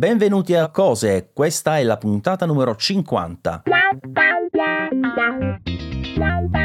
Benvenuti a Cose, questa è la puntata numero 50.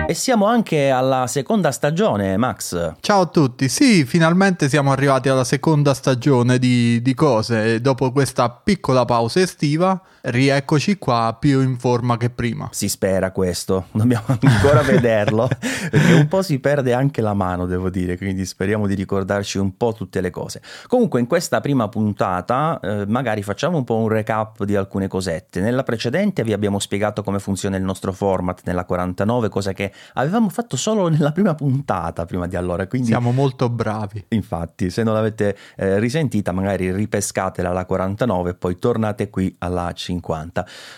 E siamo anche alla seconda stagione, Max. Ciao a tutti, sì, finalmente siamo arrivati alla seconda stagione di, di cose. Dopo questa piccola pausa estiva, rieccoci qua più in forma che prima. Si spera questo, dobbiamo ancora vederlo, perché un po' si perde anche la mano, devo dire, quindi speriamo di ricordarci un po' tutte le cose. Comunque in questa prima puntata eh, magari facciamo un po' un recap di alcune cosette. Nella precedente vi abbiamo spiegato come funziona il nostro format nella 49, cosa che avevamo fatto solo nella prima puntata prima di allora. Quindi, Siamo molto bravi. Infatti, se non l'avete eh, risentita, magari ripescatela alla 49 e poi tornate qui alla 50.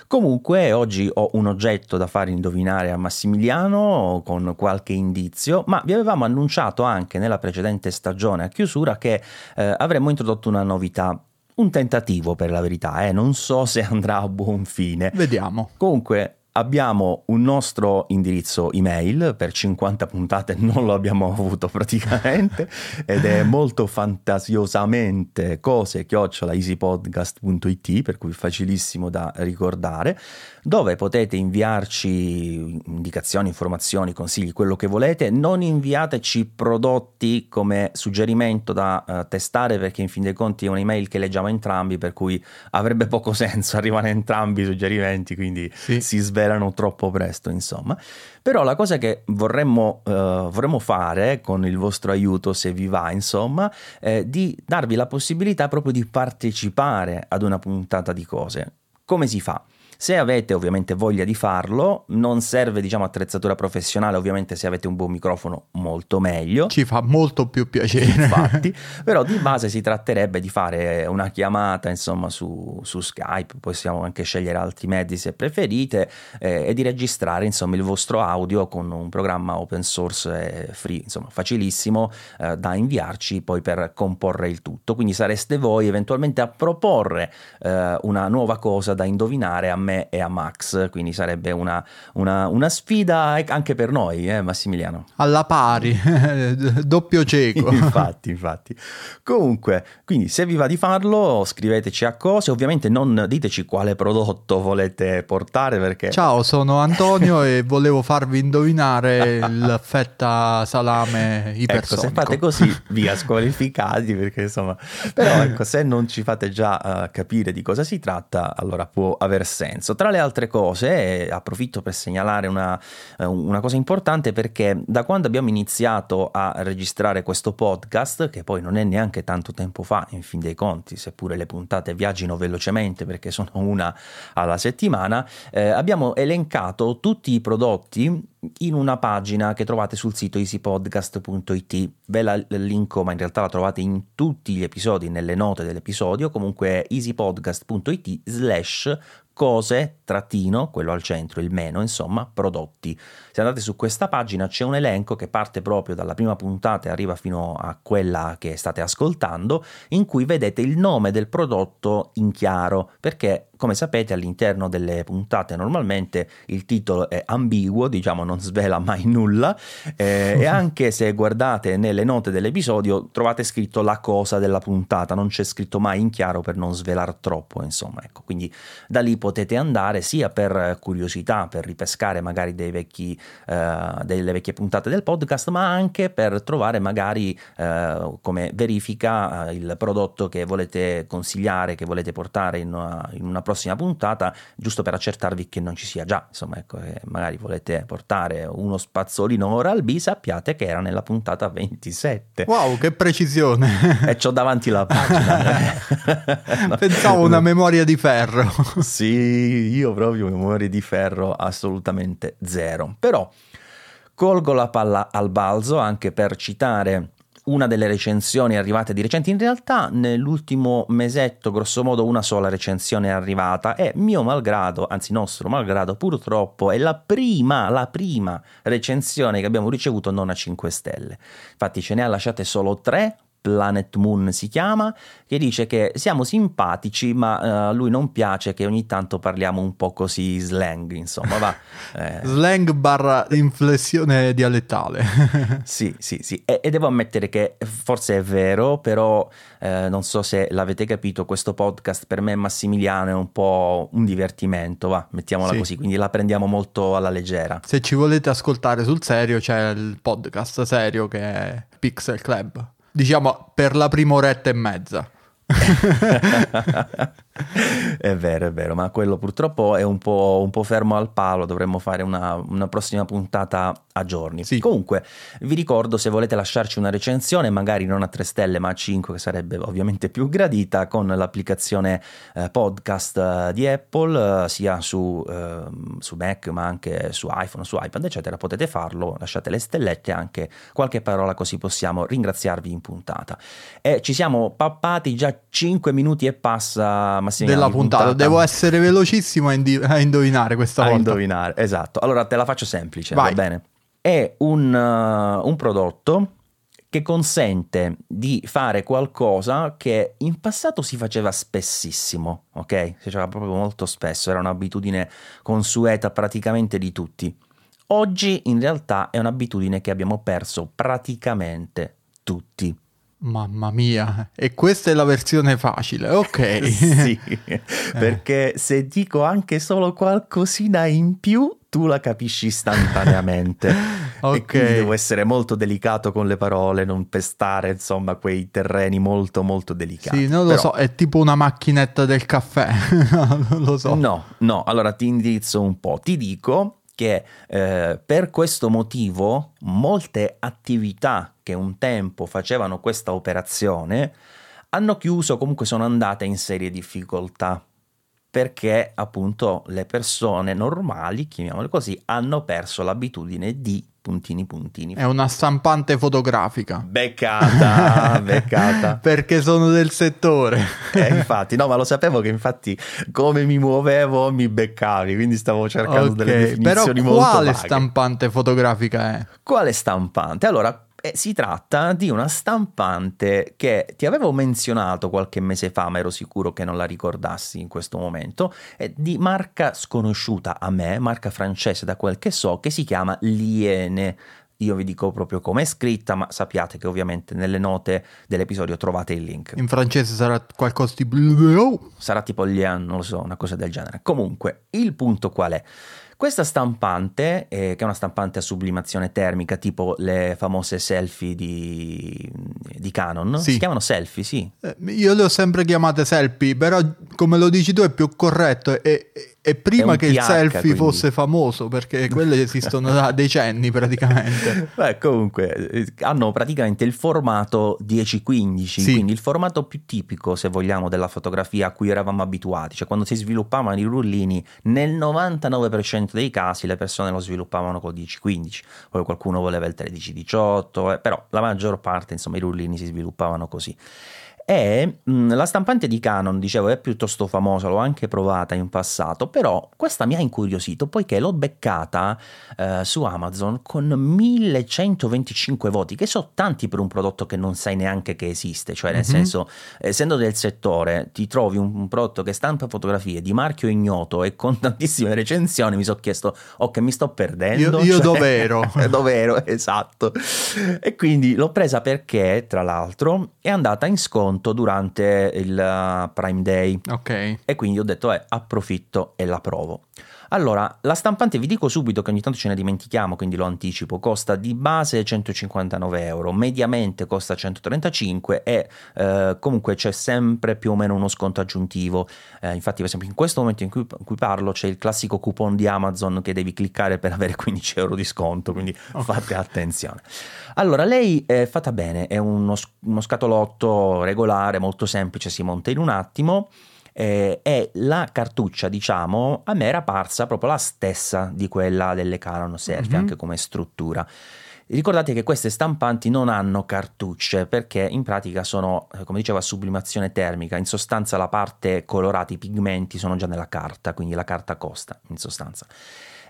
Comunque, oggi ho un oggetto da fare indovinare a Massimiliano con qualche indizio, ma vi avevamo annunciato anche nella precedente stagione a chiusura che eh, avremmo introdotto una novità un tentativo per la verità, eh? non so se andrà a buon fine. Vediamo. Comunque abbiamo un nostro indirizzo email, per 50 puntate non lo abbiamo avuto praticamente, ed è molto fantasiosamente cose chiocciola easypodcast.it, per cui facilissimo da ricordare, dove potete inviarci indicazioni, informazioni, consigli, quello che volete. Non inviateci prodotti come suggerimento da uh, testare, perché in fin dei conti è un'email che leggiamo entrambi, per cui avrebbe poco senso arrivare entrambi i suggerimenti, quindi sì. si svela erano troppo presto, insomma. Però la cosa che vorremmo, uh, vorremmo fare con il vostro aiuto, se vi va, insomma, è di darvi la possibilità proprio di partecipare ad una puntata di cose. Come si fa? Se avete ovviamente voglia di farlo, non serve diciamo attrezzatura professionale, ovviamente se avete un buon microfono molto meglio. Ci fa molto più piacere. Infatti, però di base si tratterebbe di fare una chiamata insomma su, su Skype, possiamo anche scegliere altri mezzi se preferite eh, e di registrare insomma il vostro audio con un programma open source free, insomma facilissimo eh, da inviarci poi per comporre il tutto. Quindi sareste voi eventualmente a proporre eh, una nuova cosa da indovinare a me e a Max, quindi sarebbe una, una, una sfida anche per noi, eh, Massimiliano. Alla pari, doppio cieco. infatti, infatti. Comunque, quindi se vi va di farlo, scriveteci a cose, ovviamente non diteci quale prodotto volete portare perché... Ciao, sono Antonio e volevo farvi indovinare il fetta salame ipersonico. Ecco, se fate così via squalificati perché insomma... Però ecco, se non ci fate già uh, capire di cosa si tratta, allora può aver senso senso. Tra le altre cose, approfitto per segnalare una, eh, una, cosa importante perché da quando abbiamo iniziato a registrare questo podcast, che poi non è neanche tanto tempo fa, in fin dei conti, seppure le puntate viaggino velocemente perché sono una alla settimana, eh, abbiamo elencato tutti i prodotti in una pagina che trovate sul sito easypodcast.it. Ve la linko, ma in realtà la trovate in tutti gli episodi, nelle note dell'episodio, comunque easypodcast.it slash cose, trattino, quello al centro, il meno, insomma, prodotti. Se andate su questa pagina c'è un elenco che parte proprio dalla prima puntata e arriva fino a quella che state ascoltando, in cui vedete il nome del prodotto in chiaro, perché come sapete all'interno delle puntate normalmente il titolo è ambiguo, diciamo non svela mai nulla. Eh, e anche se guardate nelle note dell'episodio trovate scritto la cosa della puntata, non c'è scritto mai in chiaro per non svelare troppo, insomma, ecco, quindi da lì potete andare sia per curiosità, per ripescare magari dei vecchi, eh, delle vecchie puntate del podcast, ma anche per trovare magari eh, come verifica eh, il prodotto che volete consigliare, che volete portare in una, in una prossima puntata, giusto per accertarvi che non ci sia già. Insomma, ecco, magari volete portare uno spazzolino Oral B, sappiate che era nella puntata 27. Wow, che precisione! e c'ho davanti la pagina. Pensavo una memoria di ferro. sì, io proprio memoria di ferro assolutamente zero. Però colgo la palla al balzo anche per citare una delle recensioni arrivate di recente. In realtà, nell'ultimo mesetto, grosso modo, una sola recensione è arrivata e mio malgrado, anzi nostro malgrado, purtroppo è la prima, la prima recensione che abbiamo ricevuto non a 5 stelle. Infatti ce ne ha lasciate solo 3 Planet Moon si chiama, che dice che siamo simpatici, ma uh, a lui non piace che ogni tanto parliamo un po' così slang, insomma, va. Eh. slang barra inflessione dialettale. sì, sì, sì, e, e, devo ammettere che forse è vero, però eh, non so se l'avete capito, questo podcast per me Massimiliano è un po' un divertimento, va, mettiamola sì. così, quindi la prendiamo molto alla leggera. Se ci volete ascoltare sul serio c'è il podcast serio che è Pixel Club diciamo per la prima oretta e mezza. È vero, è vero, ma quello purtroppo è un po', un po fermo al palo, dovremmo fare una, una, prossima puntata a giorni. Sì. Comunque, vi ricordo se volete lasciarci una recensione, magari non a 3 stelle ma a 5, che sarebbe ovviamente più gradita, con l'applicazione eh, podcast eh, di Apple, eh, sia su, eh, su, Mac ma anche su iPhone, su iPad, eccetera, potete farlo, lasciate le stellette, anche qualche parola così possiamo ringraziarvi in puntata. E ci siamo pappati già 5 minuti e passa della puntata. puntata. Devo essere velocissimo a, indi- a indovinare questa a volta. indovinare, esatto. Allora te la faccio semplice, Vai. va bene? È un, uh, un prodotto che consente di fare qualcosa che in passato si faceva spessissimo, ok? Si faceva proprio molto spesso, era un'abitudine consueta praticamente di tutti. Oggi in realtà è un'abitudine che abbiamo perso praticamente tutti. Mamma mia, e questa è la versione facile, ok. sì, perché se dico anche solo qualcosina in più, tu la capisci istantaneamente. ok. E devo essere molto delicato con le parole, non pestare, insomma, quei terreni molto, molto delicati. Sì, non lo Però... so, è tipo una macchinetta del caffè, non lo so. No, no, allora ti indirizzo un po', ti dico che eh, per questo motivo molte attività che un tempo facevano questa operazione hanno chiuso, comunque sono andate in serie difficoltà perché appunto le persone normali, chiamiamole così, hanno perso l'abitudine di puntini puntini. È una stampante fotografica. Beccata, beccata. Perché sono del settore. eh, infatti, no, ma lo sapevo che infatti come mi muovevo mi beccavi, quindi stavo cercando okay, delle definizioni però quale stampante fotografica è? Quale stampante? Allora, eh, si tratta di una stampante che ti avevo menzionato qualche mese fa, ma ero sicuro che non la ricordassi in questo momento, è di marca sconosciuta a me, marca francese da quel che so, che si chiama Liene. Io vi dico proprio come è scritta, ma sappiate che ovviamente nelle note dell'episodio trovate il link. In francese sarà qualcosa di... Sarà tipo Lien, non lo so, una cosa del genere. Comunque, il punto qual è? Questa stampante, eh, che è una stampante a sublimazione termica, tipo le famose selfie di, di Canon, sì. si chiamano selfie, sì. Eh, io le ho sempre chiamate selfie, però come lo dici tu è più corretto e, e prima che il selfie quindi. fosse famoso, perché quelle esistono da decenni praticamente. Beh, comunque, eh, hanno praticamente il formato 10-15, sì. quindi il formato più tipico, se vogliamo, della fotografia a cui eravamo abituati. Cioè, quando si sviluppavano i rullini, nel 99% dei casi le persone lo sviluppavano col 10-15. Poi qualcuno voleva il 13-18, eh, però la maggior parte, insomma, i rullini si sviluppavano così. E mh, mm, la stampante di Canon, dicevo, è piuttosto famosa, l'ho anche provata in passato, però questa mi ha incuriosito poiché l'ho beccata eh, su Amazon con 1125 voti, che sono tanti per un prodotto che non sai neanche che esiste, cioè nel mm-hmm. senso, essendo del settore, ti trovi un, un, prodotto che stampa fotografie di marchio ignoto e con tantissime recensioni, mi sono chiesto, ok, mi sto perdendo. Io, io cioè, dove ero? dove ero, esatto. E quindi l'ho presa perché, tra l'altro, è andata in sconto conto durante il uh, Prime Day. Ok. E quindi ho detto, eh, approfitto e la provo. Allora, la stampante vi dico subito che ogni tanto ce ne dimentichiamo, quindi lo anticipo, costa di base 159 euro, mediamente costa 135 e eh, comunque c'è sempre più o meno uno sconto aggiuntivo. Eh, infatti, per esempio, in questo momento in cui, in cui, parlo c'è il classico coupon di Amazon che devi cliccare per avere 15 euro di sconto, quindi fate attenzione. Allora, lei è fatta bene, è uno, uno scatolotto regolare, molto semplice, si monta in un attimo eh, e la cartuccia, diciamo, a me era parsa proprio la stessa di quella delle Canon Selfie, mm-hmm. anche come struttura. Ricordate che queste stampanti non hanno cartucce perché in pratica sono, eh, come dicevo, a sublimazione termica. In sostanza la parte colorata, i pigmenti sono già nella carta, quindi la carta costa in sostanza.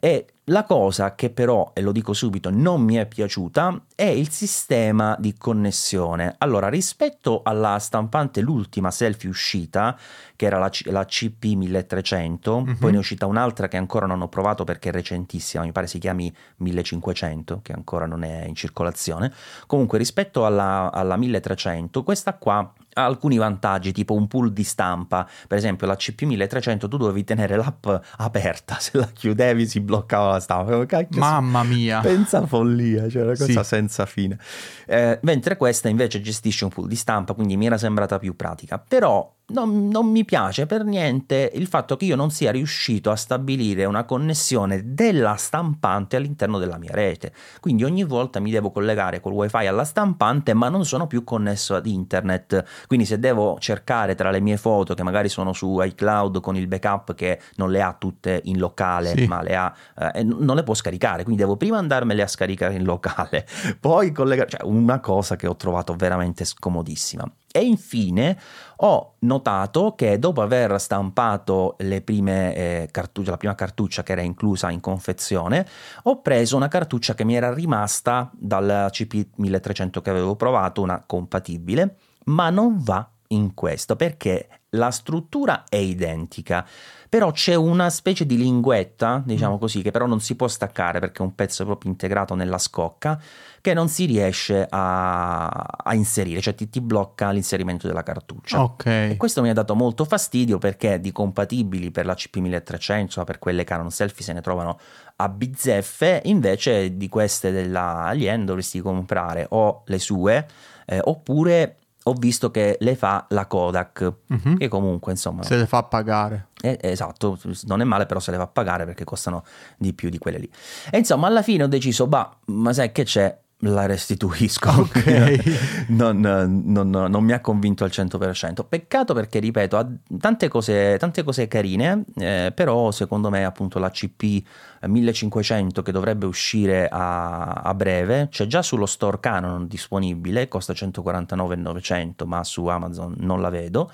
E la cosa che però, e lo dico subito, non mi è piaciuta è il sistema di connessione. Allora, rispetto alla stampante, l'ultima selfie uscita, che era la, la CP1300, mm-hmm. poi ne è uscita un'altra che ancora non ho provato perché è recentissima, mi pare si chiami 1500, che ancora non è in circolazione. Comunque, rispetto alla, alla 1300, questa qua ha alcuni vantaggi, tipo un pool di stampa. Per esempio, la CP1300 tu dovevi tenere l'app aperta, se la chiudevi si bloccava la stampa. Cacchio, Mamma mia! Pensa follia, cioè una cosa sì. senza fine. Eh, mentre questa invece gestisce un pool di stampa, quindi mi era sembrata più pratica. Però non, non, mi piace per niente il fatto che io non sia riuscito a stabilire una connessione della stampante all'interno della mia rete. Quindi ogni volta mi devo collegare col wifi alla stampante, ma non sono più connesso ad internet. Quindi se devo cercare tra le mie foto, che magari sono su iCloud con il backup che non le ha tutte in locale, sì. ma le ha, eh, non le può scaricare. Quindi devo prima andarmele a scaricare in locale, poi collegare. Cioè, una cosa che ho trovato veramente scomodissima. E infine ho notato che dopo aver stampato prime eh, cartucce, la prima cartuccia che era inclusa in confezione, ho preso una cartuccia che mi era rimasta dal CP1300 che avevo provato, una compatibile, ma non va in questo perché la struttura è identica, però c'è una specie di linguetta, diciamo mm. così, che però non si può staccare perché è un pezzo proprio integrato nella scocca, che non si riesce a, a inserire, cioè ti, ti, blocca l'inserimento della cartuccia. Ok. E questo mi ha dato molto fastidio perché di compatibili per la CP1300, per quelle Canon Selfie se ne trovano a bizzeffe, invece di queste della Alien dovresti comprare o le sue eh, oppure ho visto che le fa la Kodak, uh-huh. che comunque insomma... Se le fa pagare. Eh, esatto, non è male però se le fa pagare perché costano di più di quelle lì. E insomma alla fine ho deciso, bah, ma sai che c'è? La restituisco. Okay. non, non, non, mi ha convinto al 100%. Peccato perché, ripeto, ha tante cose, tante cose carine, eh, però secondo me appunto la CP 1500 che dovrebbe uscire a, a, breve, c'è già sullo store Canon disponibile, costa 149,900 ma su Amazon non la vedo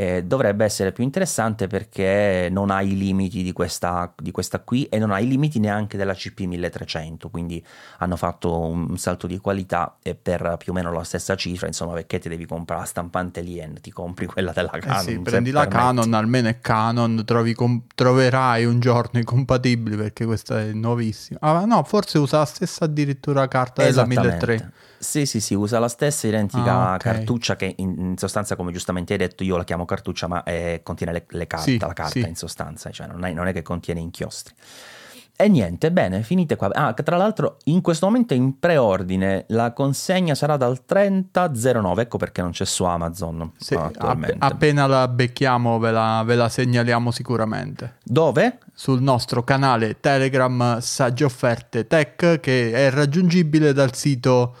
eh, dovrebbe essere più interessante perché non ha i limiti di questa, di questa qui e non ha i limiti neanche della CP1300, quindi hanno fatto un salto di qualità e per più o meno la stessa cifra, insomma, perché ti devi comprare la stampante Lien, ti compri quella della Canon. Eh sì, prendi la permetti. Canon, almeno è Canon, trovi, com- troverai un giorno i compatibili perché questa è nuovissima. Ah, no, forse usa la stessa addirittura carta della 1300. Sì, sì, sì, usa la stessa identica ah, okay. cartuccia che in, in, sostanza, come giustamente hai detto, io la chiamo cartuccia, ma è, contiene le, le carte, sì, la carta sì. in sostanza, cioè non è, non è che contiene inchiostri. E niente, bene, finite qua. Ah, tra l'altro in questo momento è in preordine, la consegna sarà dal 30.09, ecco perché non c'è su Amazon sì, app- appena la becchiamo ve la, ve la, segnaliamo sicuramente. Dove? Sul nostro canale Telegram Saggi Offerte Tech che è raggiungibile dal sito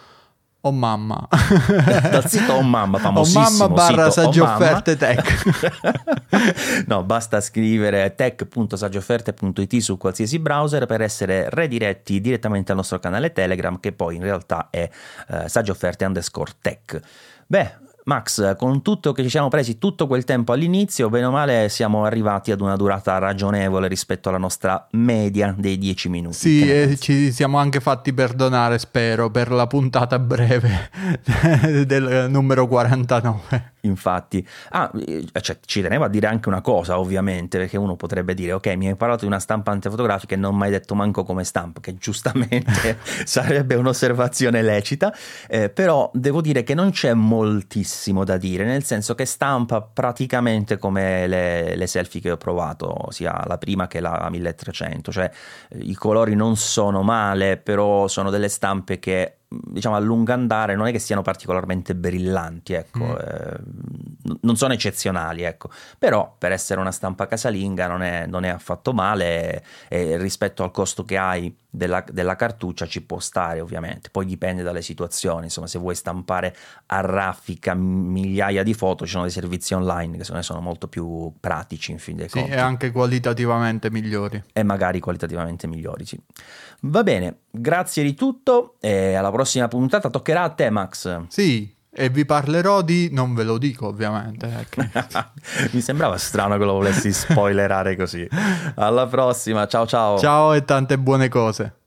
Oh mamma. Dal sito Oh mamma, famosissimo. Oh mamma barra saggi offerte tech. no, basta scrivere tech.saggiofferte.it su qualsiasi browser per essere rediretti direttamente al nostro canale Telegram che poi in realtà è eh, saggiofferte underscore tech. Beh, Max, con tutto che ci siamo presi tutto quel tempo all'inizio, bene o male siamo arrivati ad una durata ragionevole rispetto alla nostra media dei 10 minuti. Sì, e ci siamo anche fatti perdonare, spero, per la puntata breve del numero 49. Infatti, ah, eh, cioè, ci tenevo a dire anche una cosa, ovviamente, perché uno potrebbe dire: Ok, mi hai parlato di una stampante fotografica e non mi hai detto manco come stampa, che giustamente sarebbe un'osservazione lecita, eh, però devo dire che non c'è moltissimo da dire, nel senso che stampa praticamente come le, le selfie che ho provato, sia la prima che la 1300, cioè i colori non sono male, però sono delle stampe che diciamo a lungo andare non è che siano particolarmente brillanti, ecco, mm. eh, non sono eccezionali, ecco. però per essere una stampa casalinga non è, non è affatto male e rispetto al costo che hai della, della, cartuccia ci può stare ovviamente, poi dipende dalle situazioni, insomma se vuoi stampare a raffica migliaia di foto ci sono dei servizi online che secondo me sono molto più pratici in fin dei sì, conti. e anche qualitativamente migliori. E magari qualitativamente migliori, sì. Va bene, grazie di tutto e alla prossima puntata toccherà a te Max. Sì, E vi parlerò di... non ve lo dico ovviamente. Ecco. Mi sembrava strano che lo volessi spoilerare così. Alla prossima, ciao ciao. Ciao e tante buone cose.